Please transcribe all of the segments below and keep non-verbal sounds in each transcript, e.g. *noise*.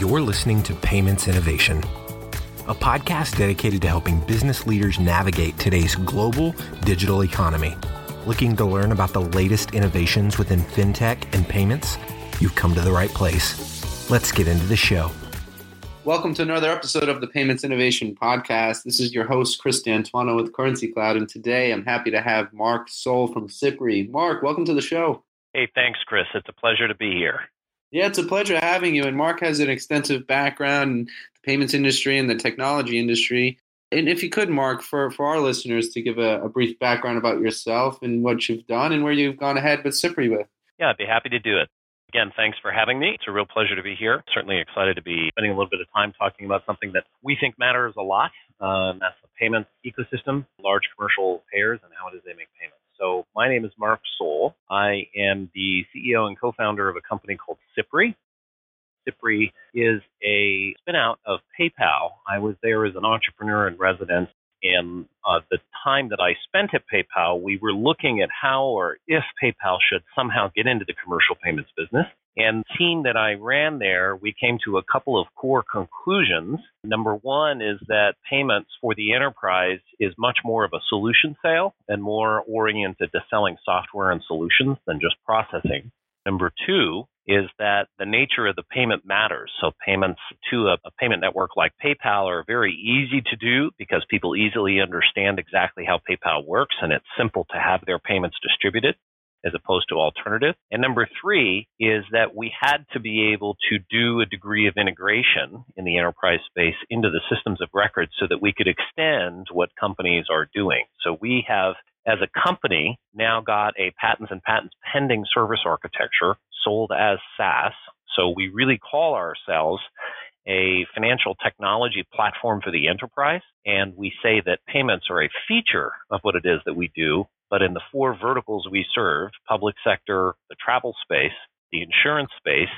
You're listening to Payments Innovation, a podcast dedicated to helping business leaders navigate today's global digital economy. Looking to learn about the latest innovations within fintech and payments? You've come to the right place. Let's get into the show. Welcome to another episode of the Payments Innovation Podcast. This is your host, Chris D'Antuono with Currency Cloud, and today I'm happy to have Mark Soul from Sipree. Mark, welcome to the show. Hey, thanks, Chris. It's a pleasure to be here. Yeah, it's a pleasure having you. And Mark has an extensive background in the payments industry and the technology industry. And if you could, Mark, for, for our listeners to give a, a brief background about yourself and what you've done and where you've gone ahead with Sipree with. Yeah, I'd be happy to do it. Again, thanks for having me. It's a real pleasure to be here. Certainly excited to be spending a little bit of time talking about something that we think matters a lot. And that's the payments ecosystem, large commercial payers, and how it is they make payments. So my name is Mark Soul. I am the CEO and co-founder of a company called Sipree. Sipree is a spinout of PayPal. I was there as an entrepreneur in residence. And uh, the time that I spent at PayPal, we were looking at how or if PayPal should somehow get into the commercial payments business. And the team that I ran there, we came to a couple of core conclusions. Number one is that payments for the enterprise is much more of a solution sale and more oriented to selling software and solutions than just processing. Number two is that the nature of the payment matters. So payments to a, a, payment network like PayPal are very easy to do because people easily understand exactly how PayPal works and it's simple to have their payments distributed as opposed to alternative. And number three is that we had to be able to do a degree of integration in the enterprise space into the systems of record so that we could extend what companies are doing. So we have as a company now got a patents and patents pending service architecture sold as SaaS. So we really call ourselves a financial technology platform for the enterprise. And we say that payments are a feature of what it is that we do. But in the four verticals we serve, public sector, the travel space, the insurance space,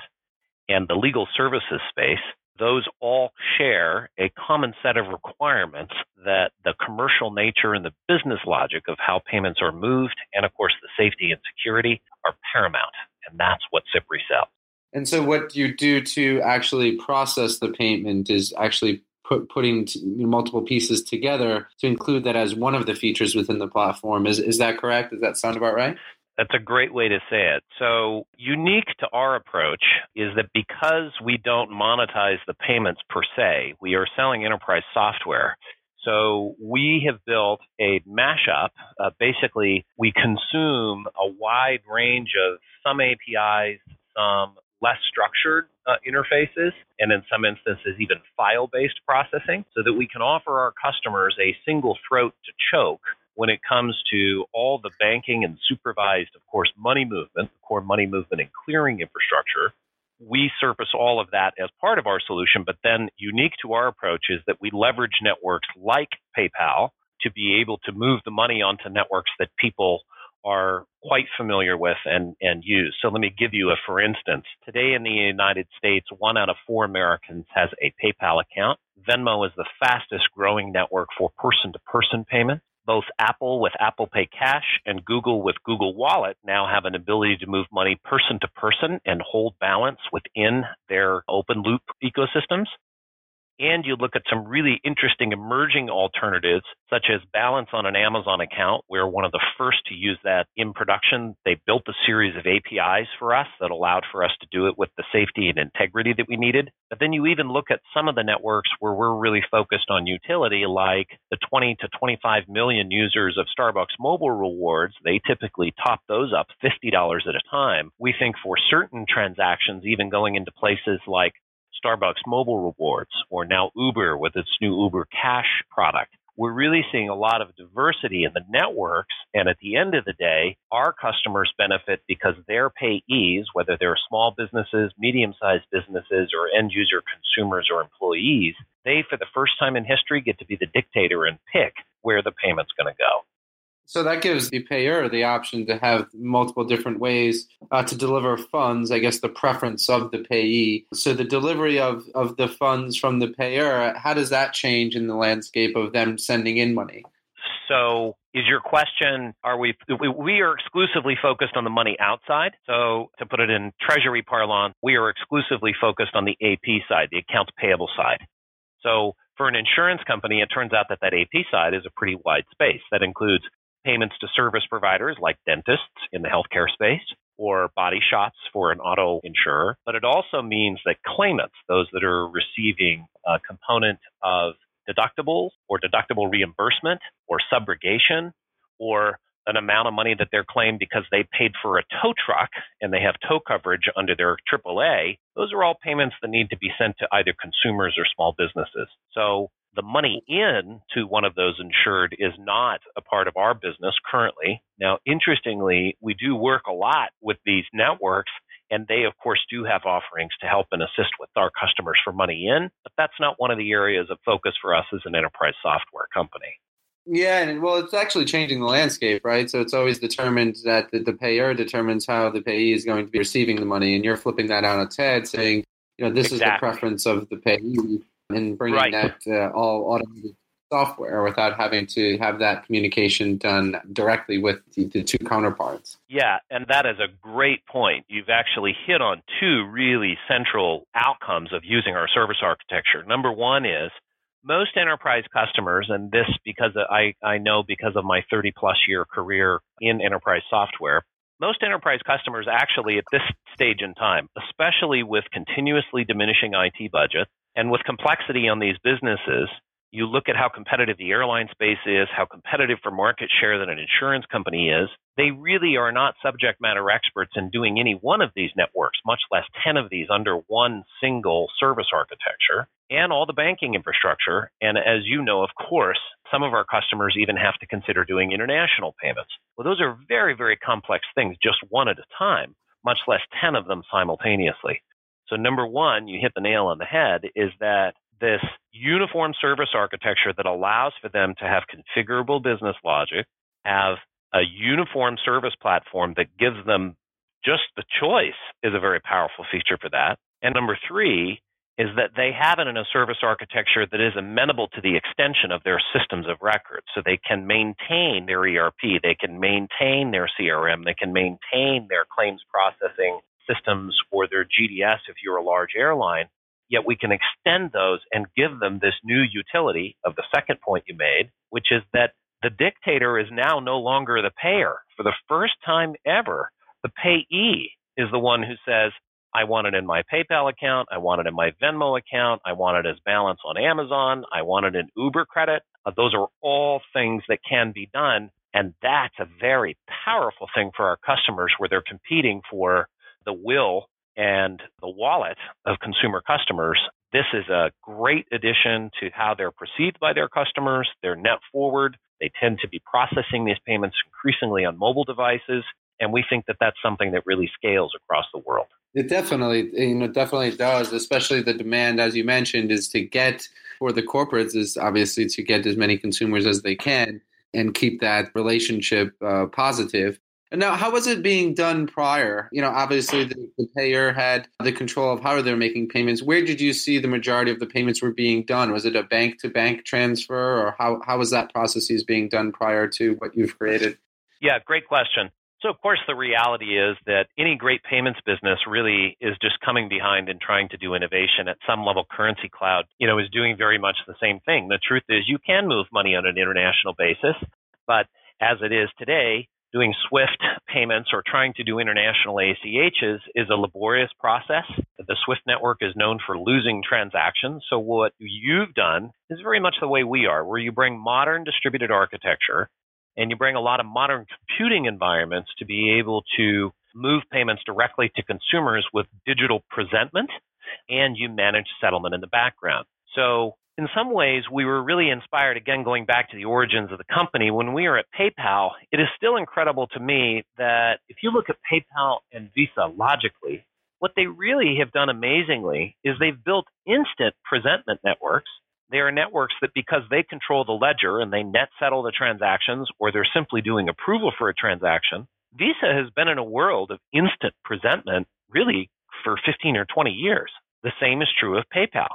and the legal services space, those all share a common set of requirements that the commercial nature and the business logic of how payments are moved, and of course the safety and security are paramount. And that's what Sipree sells. And so, what you do to actually process the payment is actually put, putting multiple pieces together to include that as one of the features within the platform. Is is that correct? Does that sound about right? That's a great way to say it. So, unique to our approach is that because we don't monetize the payments per se, we are selling enterprise software. So, we have built a mashup. Uh, basically, we consume a wide range of some APIs, some less structured uh, interfaces, and in some instances, even file based processing, so that we can offer our customers a single throat to choke when it comes to all the banking and supervised, of course, money movement, the core money movement and clearing infrastructure. We surface all of that as part of our solution, but then unique to our approach is that we leverage networks like PayPal to be able to move the money onto networks that people are quite familiar with and, and use. So let me give you a for instance. Today in the United States, one out of four Americans has a PayPal account. Venmo is the fastest growing network for person to person payments both Apple with Apple Pay Cash and Google with Google Wallet now have an ability to move money person to person and hold balance within their open loop ecosystems and you look at some really interesting emerging alternatives, such as balance on an Amazon account. We're one of the first to use that in production. They built a series of APIs for us that allowed for us to do it with the safety and integrity that we needed. But then you even look at some of the networks where we're really focused on utility, like the 20 to 25 million users of Starbucks mobile rewards. They typically top those up $50 at a time. We think for certain transactions, even going into places like Starbucks mobile rewards or now Uber with its new Uber Cash product. We're really seeing a lot of diversity in the networks. And at the end of the day, our customers benefit because their payees, whether they're small businesses, medium sized businesses, or end user consumers or employees, they, for the first time in history, get to be the dictator and pick where the payment's going to go. So that gives the payer the option to have multiple different ways uh, to deliver funds, I guess the preference of the payee. So the delivery of, of the funds from the payer, how does that change in the landscape of them sending in money? So is your question are we we are exclusively focused on the money outside so to put it in treasury parlance we are exclusively focused on the ap side the accounts payable side so for an insurance company it turns out that that ap side is a pretty wide space that includes payments to service providers like dentists in the healthcare space or body shops for an auto insurer but it also means that claimants those that are receiving a component of deductibles or deductible reimbursement or subrogation or an amount of money that they're claimed because they paid for a tow truck and they have tow coverage under their AAA, those are all payments that need to be sent to either consumers or small businesses. So the money in to one of those insured is not a part of our business currently. Now, interestingly, we do work a lot with these networks and they, of course, do have offerings to help and assist with our customers for money in, but that's not one of the areas of focus for us as an enterprise software company. Yeah, and well, it's actually changing the landscape, right? So it's always determined that the, the payer determines how the payee is going to be receiving the money, and you're flipping that on its head, saying, you know, this exactly. is the preference of the payee, and bringing right. that uh, all automated software without having to have that communication done directly with the, the, two counterparts. Yeah, and that is a great point. You've actually hit on two really central outcomes of using our service architecture. Number one is most enterprise customers, and this because I, I know because of my 30 plus year career in enterprise software, most enterprise customers actually at this stage in time, especially with continuously diminishing IT budgets and with complexity on these businesses, you look at how competitive the airline space is, how competitive for market share that an insurance company is, they really are not subject matter experts in doing any one of these networks, much less 10 of these under one single service architecture and all the banking infrastructure. And as you know, of course, some of our customers even have to consider doing international payments. Well, those are very, very complex things, just one at a time, much less 10 of them simultaneously. So, number one, you hit the nail on the head is that this uniform service architecture that allows for them to have configurable business logic, have a uniform service platform that gives them just the choice is a very powerful feature for that. And number three is that they have it in a service architecture that is amenable to the extension of their systems of record. So they can maintain their ERP, they can maintain their CRM, they can maintain their claims processing systems or their GDS if you're a large airline Yet we can extend those and give them this new utility of the second point you made, which is that the dictator is now no longer the payer. For the first time ever, the payee is the one who says, I want it in my PayPal account. I want it in my Venmo account. I want it as balance on Amazon. I want it in Uber credit. Uh, those are all things that can be done. And that's a very powerful thing for our customers where they're competing for the will and the wallet of consumer customers, this is a great addition to how they're perceived by their customers. They're net forward. They tend to be processing these payments increasingly on mobile devices. And we think that that's something that really scales across the world. It definitely, you know, definitely does. Especially the demand, as you mentioned, is to get for the corporates is obviously to get as many consumers as they can and keep that relationship uh, positive. And now, how was it being done prior? You know, obviously the, the, payer had the control of how they're making payments. Where did you see the majority of the payments were being done? Was it a bank to bank transfer, or how, how was that processes being done prior to what you've created? Yeah, great question. So, of course, the reality is that any great payments business really is just coming behind and trying to do innovation at some level. Currency Cloud, you know, is doing very much the same thing. The truth is, you can move money on an international basis, but as it is today, doing SWIFT payments or trying to do international ACHs is a laborious process. The SWIFT network is known for losing transactions. So what you've done is very much the way we are, where you bring modern distributed architecture and you bring a lot of modern computing environments to be able to move payments directly to consumers with digital presentment and you manage settlement in the background. So in some ways, we were really inspired, again, going back to the origins of the company. When we were at PayPal, it is still incredible to me that if you look at PayPal and Visa logically, what they really have done amazingly is they've built instant presentment networks. They are networks that because they control the ledger and they net settle the transactions or they're simply doing approval for a transaction, Visa has been in a world of instant presentment really for 15 or 20 years. The same is true of PayPal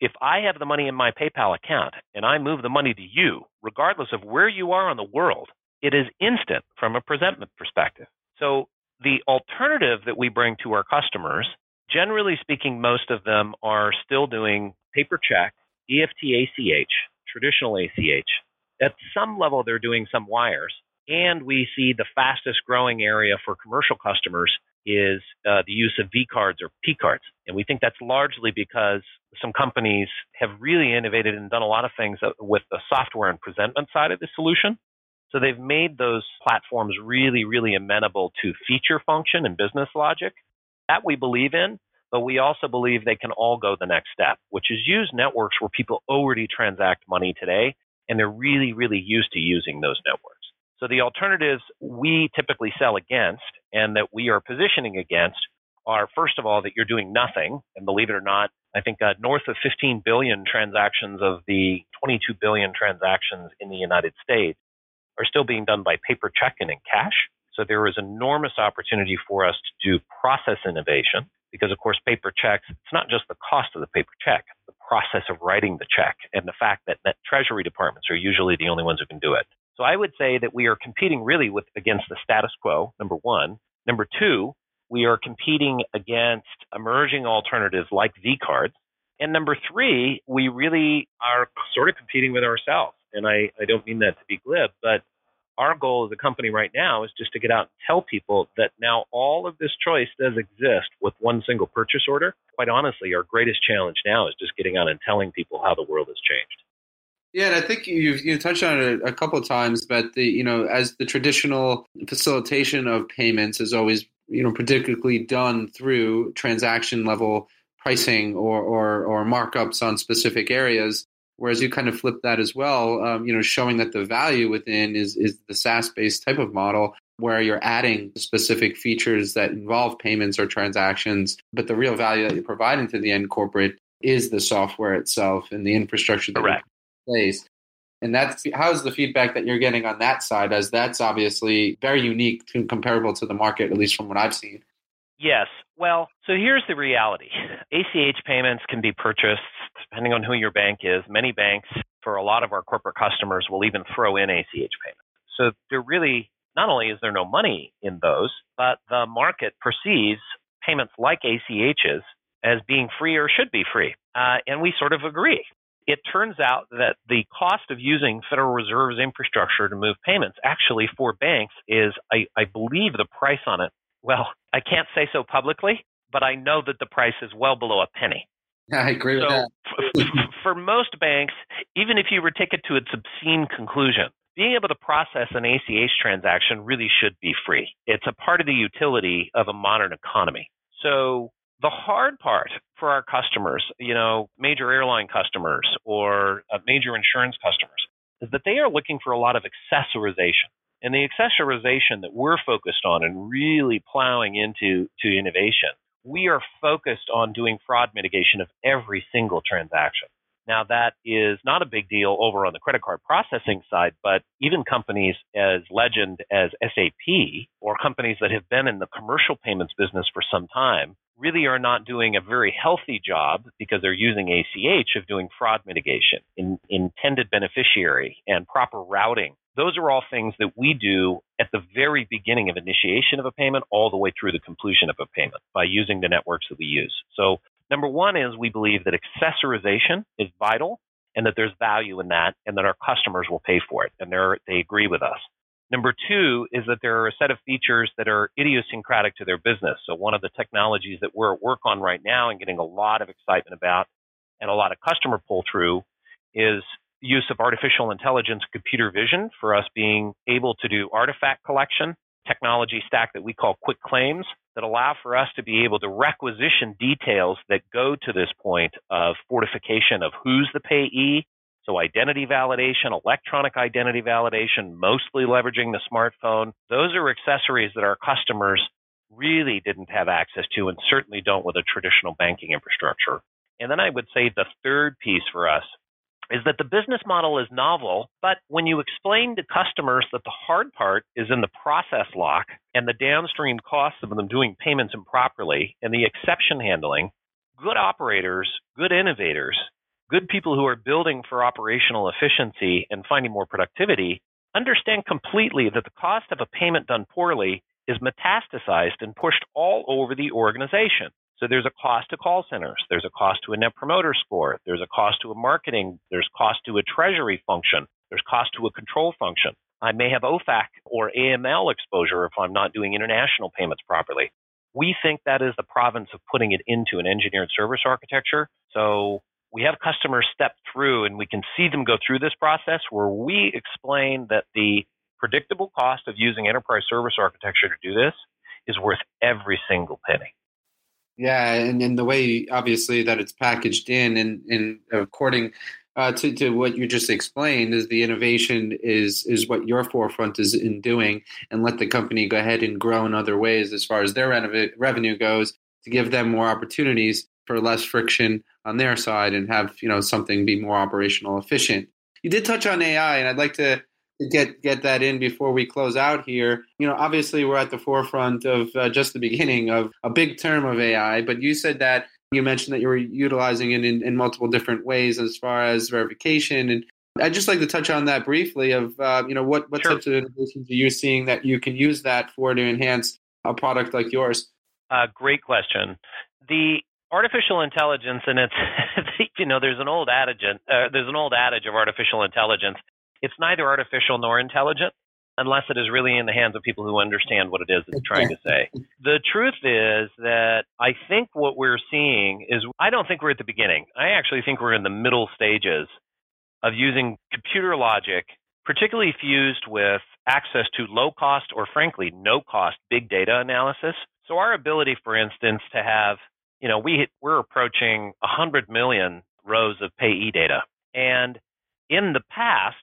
if I have the money in my PayPal account and I move the money to you, regardless of where you are in the world, it is instant from a presentment perspective. So the alternative that we bring to our customers, generally speaking, most of them are still doing paper check, EFT ACH, traditional ACH. At some level, they're doing some wires. And we see the fastest growing area for commercial customers is uh, the use of V cards or P cards. And we think that's largely because some companies have really innovated and done a lot of things with the software and presentment side of the solution. So they've made those platforms really, really amenable to feature function and business logic. That we believe in, but we also believe they can all go the next step, which is use networks where people already transact money today and they're really, really used to using those networks. So the alternatives we typically sell against and that we are positioning against are first of all that you're doing nothing, and believe it or not, I think uh, north of 15 billion transactions of the 22 billion transactions in the United States are still being done by paper check and in cash. So there is enormous opportunity for us to do process innovation because, of course, paper checks, it's not just the cost of the paper check, the process of writing the check and the fact that, that treasury departments are usually the only ones who can do it. So I would say that we are competing really with against the status quo, number one. Number two, we are competing against emerging alternatives like V cards. And number three, we really are sort of competing with ourselves. And I, I don't mean that to be glib, but our goal as a company right now is just to get out and tell people that now all of this choice does exist with one single purchase order. Quite honestly, our greatest challenge now is just getting out and telling people how the world has changed. Yeah, and I think you you touched on it a couple of times, but the you know as the traditional facilitation of payments is always you know particularly done through transaction level pricing or or, or markups on specific areas. Whereas you kind of flip that as well, um, you know, showing that the value within is is the SaaS based type of model where you're adding specific features that involve payments or transactions, but the real value that you're providing to the end corporate is the software itself and the infrastructure that place. And that's how's the feedback that you're getting on that side, as that's obviously very unique and comparable to the market, at least from what I've seen. Yes. Well, so here's the reality ACH payments can be purchased depending on who your bank is. Many banks, for a lot of our corporate customers, will even throw in ACH payments. So there really, not only is there no money in those, but the market perceives payments like ACHs as being free or should be free. Uh, and we sort of agree it turns out that the cost of using Federal Reserve's infrastructure to move payments actually for banks is, I, I believe, the price on it. Well, I can't say so publicly, but I know that the price is well below a penny. I agree so with that. for most banks, even if you were to take it to its obscene conclusion, being able to process an ACH transaction really should be free. It's a part of the utility of a modern economy. So the hard part for our customers, you know, major airline customers or uh, major insurance customers, is that they are looking for a lot of accessorization. And the accessorization that we're focused on and really plowing into to innovation, we are focused on doing fraud mitigation of every single transaction. Now, that is not a big deal over on the credit card processing side, but even companies as legend as SAP or companies that have been in the commercial payments business for some time really are not doing a very healthy job because they're using ACH of doing fraud mitigation, in, intended beneficiary, and proper routing. Those are all things that we do at the very beginning of initiation of a payment all the way through the completion of a payment by using the networks that we use. So, number one is we believe that accessorization is vital and that there's value in that and that our customers will pay for it and they agree with us. Number two is that there are a set of features that are idiosyncratic to their business. So one of the technologies that we're at work on right now and getting a lot of excitement about and a lot of customer pull through is use of artificial intelligence computer vision for us being able to do artifact collection technology stack that we call quick claims that allow for us to be able to requisition details that go to this point of fortification of who's the payee so identity validation, electronic identity validation, mostly leveraging the smartphone, those are accessories that our customers really didn't have access to and certainly don't with a traditional banking infrastructure. And then I would say the third piece for us is that the business model is novel, but when you explain to customers that the hard part is in the process lock and the downstream costs of them doing payments improperly and the exception handling, good operators, good innovators good people who are building for operational efficiency and finding more productivity understand completely that the cost of a payment done poorly is metastasized and pushed all over the organization. So there's a cost to call centers, there's a cost to a net promoter score, there's a cost to a marketing, there's cost to a treasury function, there's cost to a control function. I may have OFAC or AML exposure if I'm not doing international payments properly. We think that is the province of putting it into an engineered service architecture. So we have customers step through and we can see them go through this process where we explain that the predictable cost of using enterprise service architecture to do this is worth every single penny. Yeah, and, and the way obviously that it's packaged in and, and according uh, to, to what you just explained is the innovation is is what your forefront is in doing and let the company go ahead and grow in other ways as far as their revenue goes to give them more opportunities for less friction on their side and have you know something be more operational efficient. You did touch on AI, and I'd like to get get that in before we close out here. You know, obviously we're at the forefront of uh, just the beginning of a big term of AI, but you said that you mentioned that you were utilizing it in, in multiple different ways as far as verification and I'd just like to touch on that briefly. Of uh, you know, what what sure. types of innovations are you seeing that you can use that for to enhance a product like yours? Uh, great question. The artificial intelligence, and it's *laughs* you know, there's an old adage, uh, there's an old adage of artificial intelligence. It's neither artificial nor intelligent unless it is really in the hands of people who understand what it is it's trying to say. The truth is that I think what we're seeing is I don't think we're at the beginning. I actually think we're in the middle stages of using computer logic, particularly fused with access to low cost or frankly no cost big data analysis. So our ability, for instance, to have, you know, we we're approaching 100 million rows of payee data. And in the past,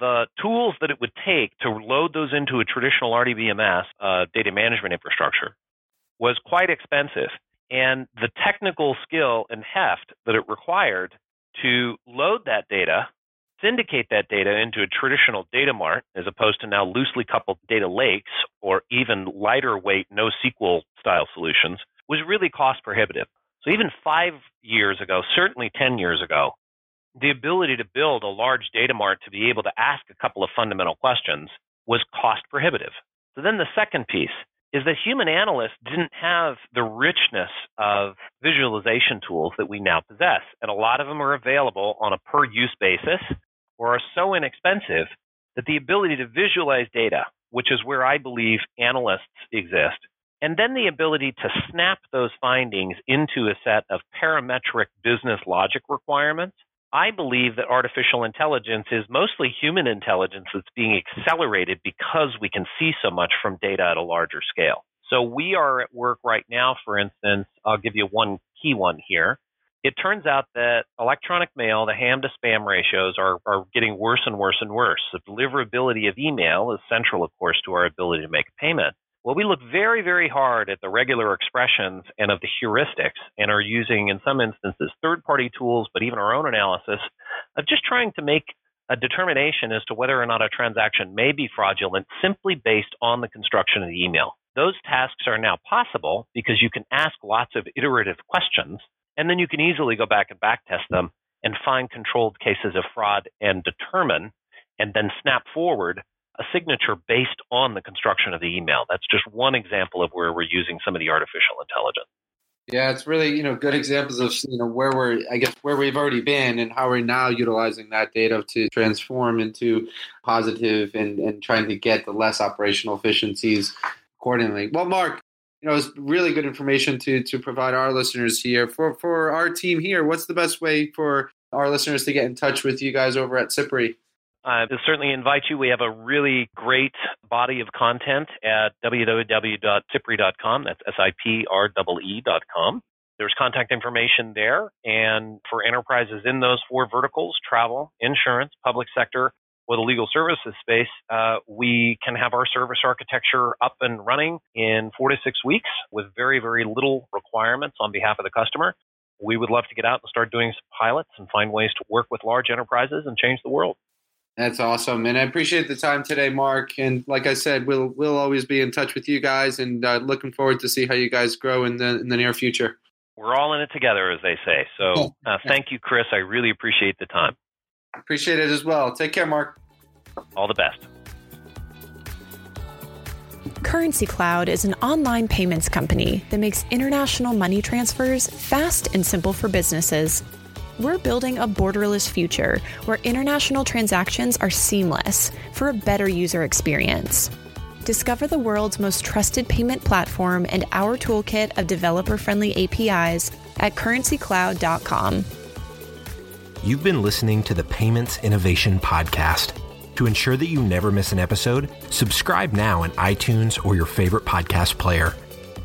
the tools that it would take to load those into a traditional RDBMS uh, data management infrastructure was quite expensive. And the technical skill and heft that it required to load that data, syndicate that data into a traditional data mart, as opposed to now loosely coupled data lakes or even lighter weight NoSQL style solutions, was really cost prohibitive. So even five years ago, certainly 10 years ago, the ability to build a large data mart to be able to ask a couple of fundamental questions was cost prohibitive. So then the second piece is that human analysts didn't have the richness of visualization tools that we now possess. And a lot of them are available on a per use basis or are so inexpensive that the ability to visualize data, which is where I believe analysts exist, and then the ability to snap those findings into a set of parametric business logic requirements I believe that artificial intelligence is mostly human intelligence that's being accelerated because we can see so much from data at a larger scale. So we are at work right now, for instance, I'll give you one key one here. It turns out that electronic mail, the ham to spam ratios are, are getting worse and worse and worse. The deliverability of email is central, of course, to our ability to make payment. Well, we look very, very hard at the regular expressions and of the heuristics and are using, in some instances, third party tools, but even our own analysis of just trying to make a determination as to whether or not a transaction may be fraudulent simply based on the construction of the email. Those tasks are now possible because you can ask lots of iterative questions, and then you can easily go back and backtest them and find controlled cases of fraud and determine and then snap forward a signature based on the construction of the email. That's just one example of where we're using some of the artificial intelligence. Yeah, it's really you know good examples of you know where we're I guess where we've already been and how we're now utilizing that data to transform into positive and and trying to get the less operational efficiencies accordingly. Well, Mark, you know it's really good information to to provide our listeners here for for our team here. What's the best way for our listeners to get in touch with you guys over at Sipree? I certainly invite you. We have a really great body of content at www.sipree.com. That's S-I-P-R-E-E.com. There's contact information there. And for enterprises in those four verticals, travel, insurance, public sector, or the legal services space, uh, we can have our service architecture up and running in four to six weeks with very, very little requirements on behalf of the customer. We would love to get out and start doing some pilots and find ways to work with large enterprises and change the world. That's awesome, and I appreciate the time today, Mark. And like I said, we'll we'll always be in touch with you guys, and uh, looking forward to see how you guys grow in the in the near future. We're all in it together, as they say. So, uh, thank you, Chris. I really appreciate the time. Appreciate it as well. Take care, Mark. All the best. Currency Cloud is an online payments company that makes international money transfers fast and simple for businesses. We're building a borderless future where international transactions are seamless for a better user experience. Discover the world's most trusted payment platform and our toolkit of developer friendly APIs at currencycloud.com. You've been listening to the Payments Innovation Podcast. To ensure that you never miss an episode, subscribe now in iTunes or your favorite podcast player.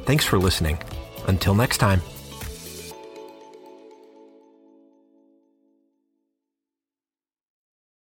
Thanks for listening. Until next time.